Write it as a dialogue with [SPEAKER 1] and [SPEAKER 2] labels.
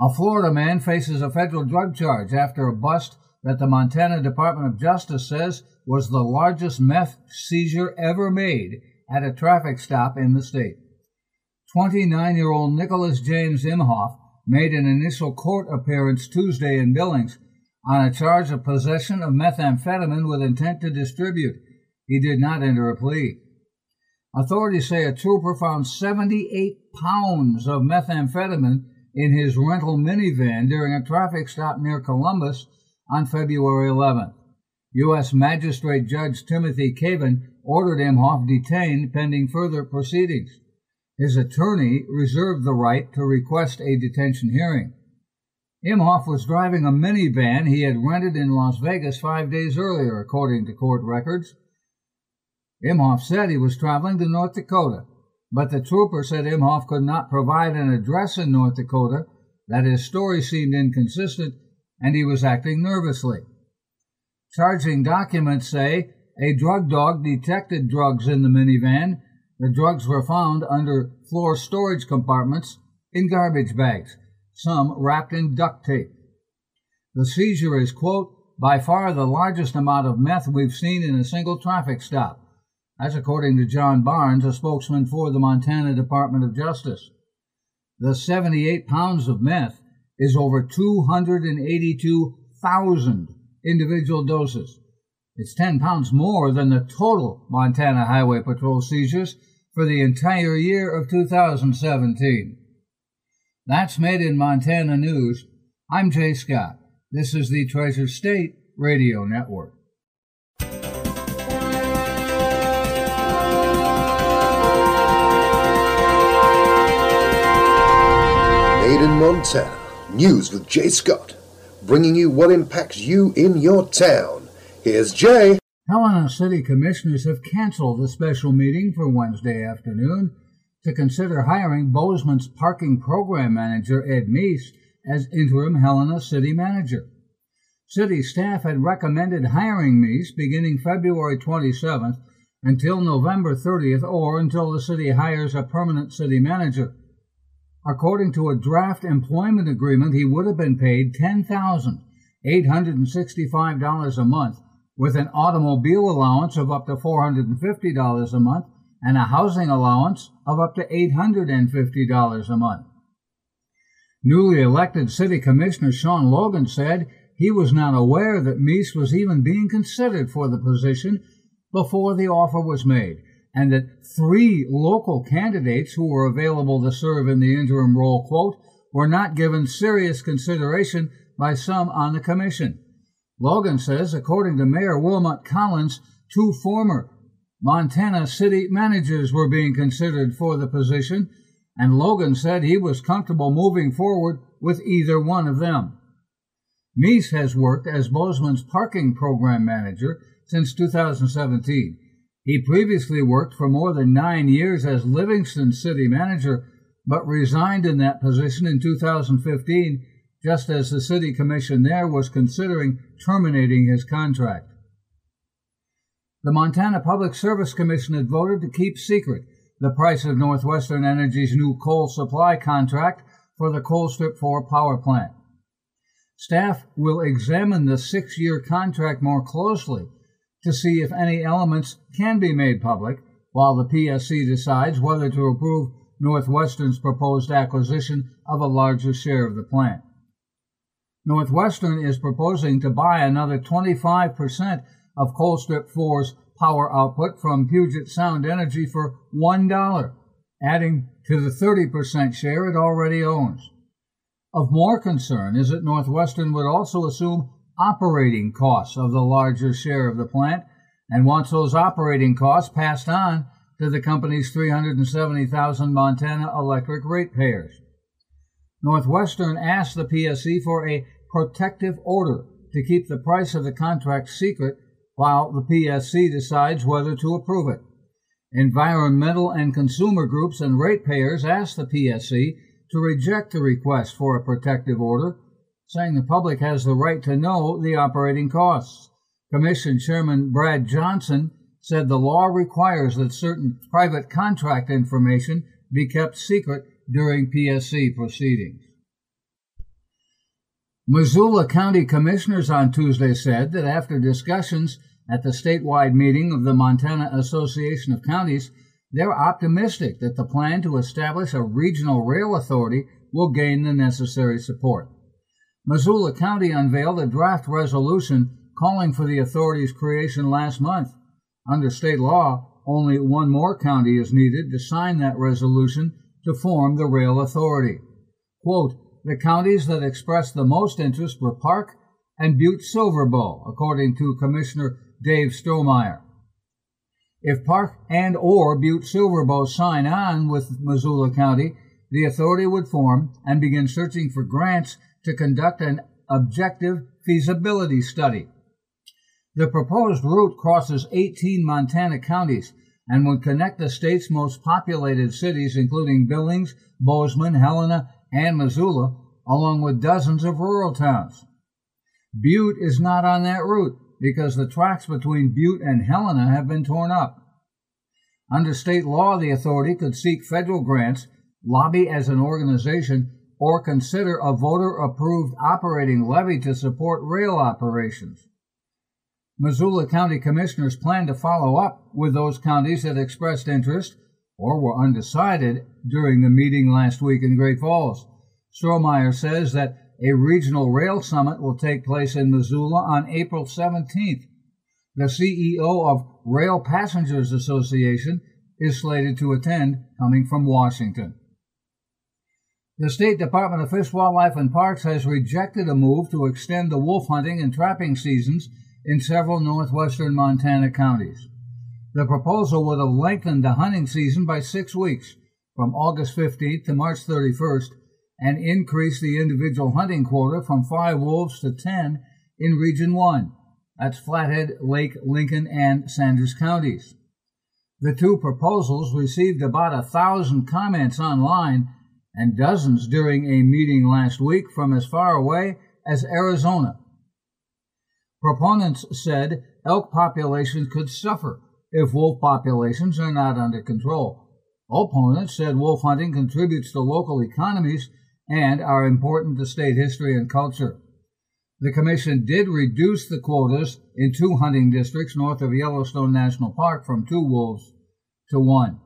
[SPEAKER 1] A Florida man faces a federal drug charge after a bust that the Montana Department of Justice says was the largest meth seizure ever made at a traffic stop in the state. 29 year old Nicholas James Imhoff made an initial court appearance Tuesday in Billings on a charge of possession of methamphetamine with intent to distribute. He did not enter a plea. Authorities say a trooper found 78 pounds of methamphetamine in his rental minivan during a traffic stop near Columbus on February 11th. U.S. Magistrate Judge Timothy Cavan ordered Imhoff detained pending further proceedings. His attorney reserved the right to request a detention hearing. Imhoff was driving a minivan he had rented in Las Vegas five days earlier, according to court records. Imhoff said he was traveling to North Dakota, but the trooper said Imhoff could not provide an address in North Dakota, that his story seemed inconsistent, and he was acting nervously. Charging documents say a drug dog detected drugs in the minivan. The drugs were found under floor storage compartments in garbage bags, some wrapped in duct tape. The seizure is, quote, by far the largest amount of meth we've seen in a single traffic stop. That's according to John Barnes, a spokesman for the Montana Department of Justice. The 78 pounds of meth is over 282,000 individual doses. It's 10 pounds more than the total Montana Highway Patrol seizures for the entire year of 2017. That's Made in Montana News. I'm Jay Scott. This is the Treasure State Radio Network.
[SPEAKER 2] Made in Montana. News with Jay Scott. Bringing you what impacts you in your town. Here's Jay.
[SPEAKER 1] Helena City Commissioners have canceled a special meeting for Wednesday afternoon to consider hiring Bozeman's parking program manager, Ed Meece, as interim Helena City manager. City staff had recommended hiring Meece beginning February 27th until November 30th or until the city hires a permanent city manager. According to a draft employment agreement, he would have been paid $10,865 a month with an automobile allowance of up to $450 a month and a housing allowance of up to $850 a month. Newly elected City Commissioner Sean Logan said he was not aware that Meece was even being considered for the position before the offer was made and that three local candidates who were available to serve in the interim role, quote, were not given serious consideration by some on the commission. Logan says, according to Mayor Wilmot Collins, two former Montana city managers were being considered for the position, and Logan said he was comfortable moving forward with either one of them. Meece has worked as Bozeman's parking program manager since 2017 he previously worked for more than nine years as Livingston city manager, but resigned in that position in 2015, just as the city commission there was considering terminating his contract. The Montana Public Service Commission had voted to keep secret the price of Northwestern Energy's new coal supply contract for the Colstrip 4 power plant. Staff will examine the six year contract more closely to see if any elements can be made public, while the PSC decides whether to approve Northwestern's proposed acquisition of a larger share of the plant. Northwestern is proposing to buy another 25% of Colstrip 4's power output from Puget Sound Energy for $1, adding to the 30% share it already owns. Of more concern is that Northwestern would also assume operating costs of the larger share of the plant and wants those operating costs passed on to the company's 370,000 Montana electric ratepayers. Northwestern asked the PSC for a protective order to keep the price of the contract secret while the PSC decides whether to approve it. Environmental and consumer groups and ratepayers asked the PSC to reject the request for a protective order saying the public has the right to know the operating costs. Commission Chairman Brad Johnson said the law requires that certain private contract information be kept secret during PSC proceedings. Missoula County Commissioners on Tuesday said that after discussions at the statewide meeting of the Montana Association of Counties, they're optimistic that the plan to establish a regional rail authority will gain the necessary support. Missoula County unveiled a draft resolution calling for the authority's creation last month. Under state law, only one more county is needed to sign that resolution to form the rail authority. Quote, the counties that expressed the most interest were Park and Butte Silver according to Commissioner Dave Strohmaier. If Park and or Butte Silver sign on with Missoula County, the authority would form and begin searching for grants to conduct an objective feasibility study. The proposed route crosses 18 Montana counties and would connect the state's most populated cities, including Billings, Bozeman, Helena, and Missoula, along with dozens of rural towns. Butte is not on that route because the tracks between Butte and Helena have been torn up. Under state law, the authority could seek federal grants, lobby as an organization, or consider a voter approved operating levy to support rail operations. Missoula County Commissioners plan to follow up with those counties that expressed interest or were undecided during the meeting last week in Great Falls. Strohmaier says that a regional rail summit will take place in Missoula on April 17th. The CEO of Rail Passengers Association is slated to attend, coming from Washington. The State Department of Fish, Wildlife, and Parks has rejected a move to extend the wolf hunting and trapping seasons in several northwestern Montana counties. The proposal would have lengthened the hunting season by six weeks, from August 15th to March 31st, and increase the individual hunting quota from five wolves to ten in Region 1. That's Flathead, Lake, Lincoln, and Sanders counties. The two proposals received about a thousand comments online and dozens during a meeting last week from as far away as Arizona. Proponents said elk populations could suffer if wolf populations are not under control. Opponents said wolf hunting contributes to local economies and are important to state history and culture. The Commission did reduce the quotas in two hunting districts north of Yellowstone National Park from two wolves to one.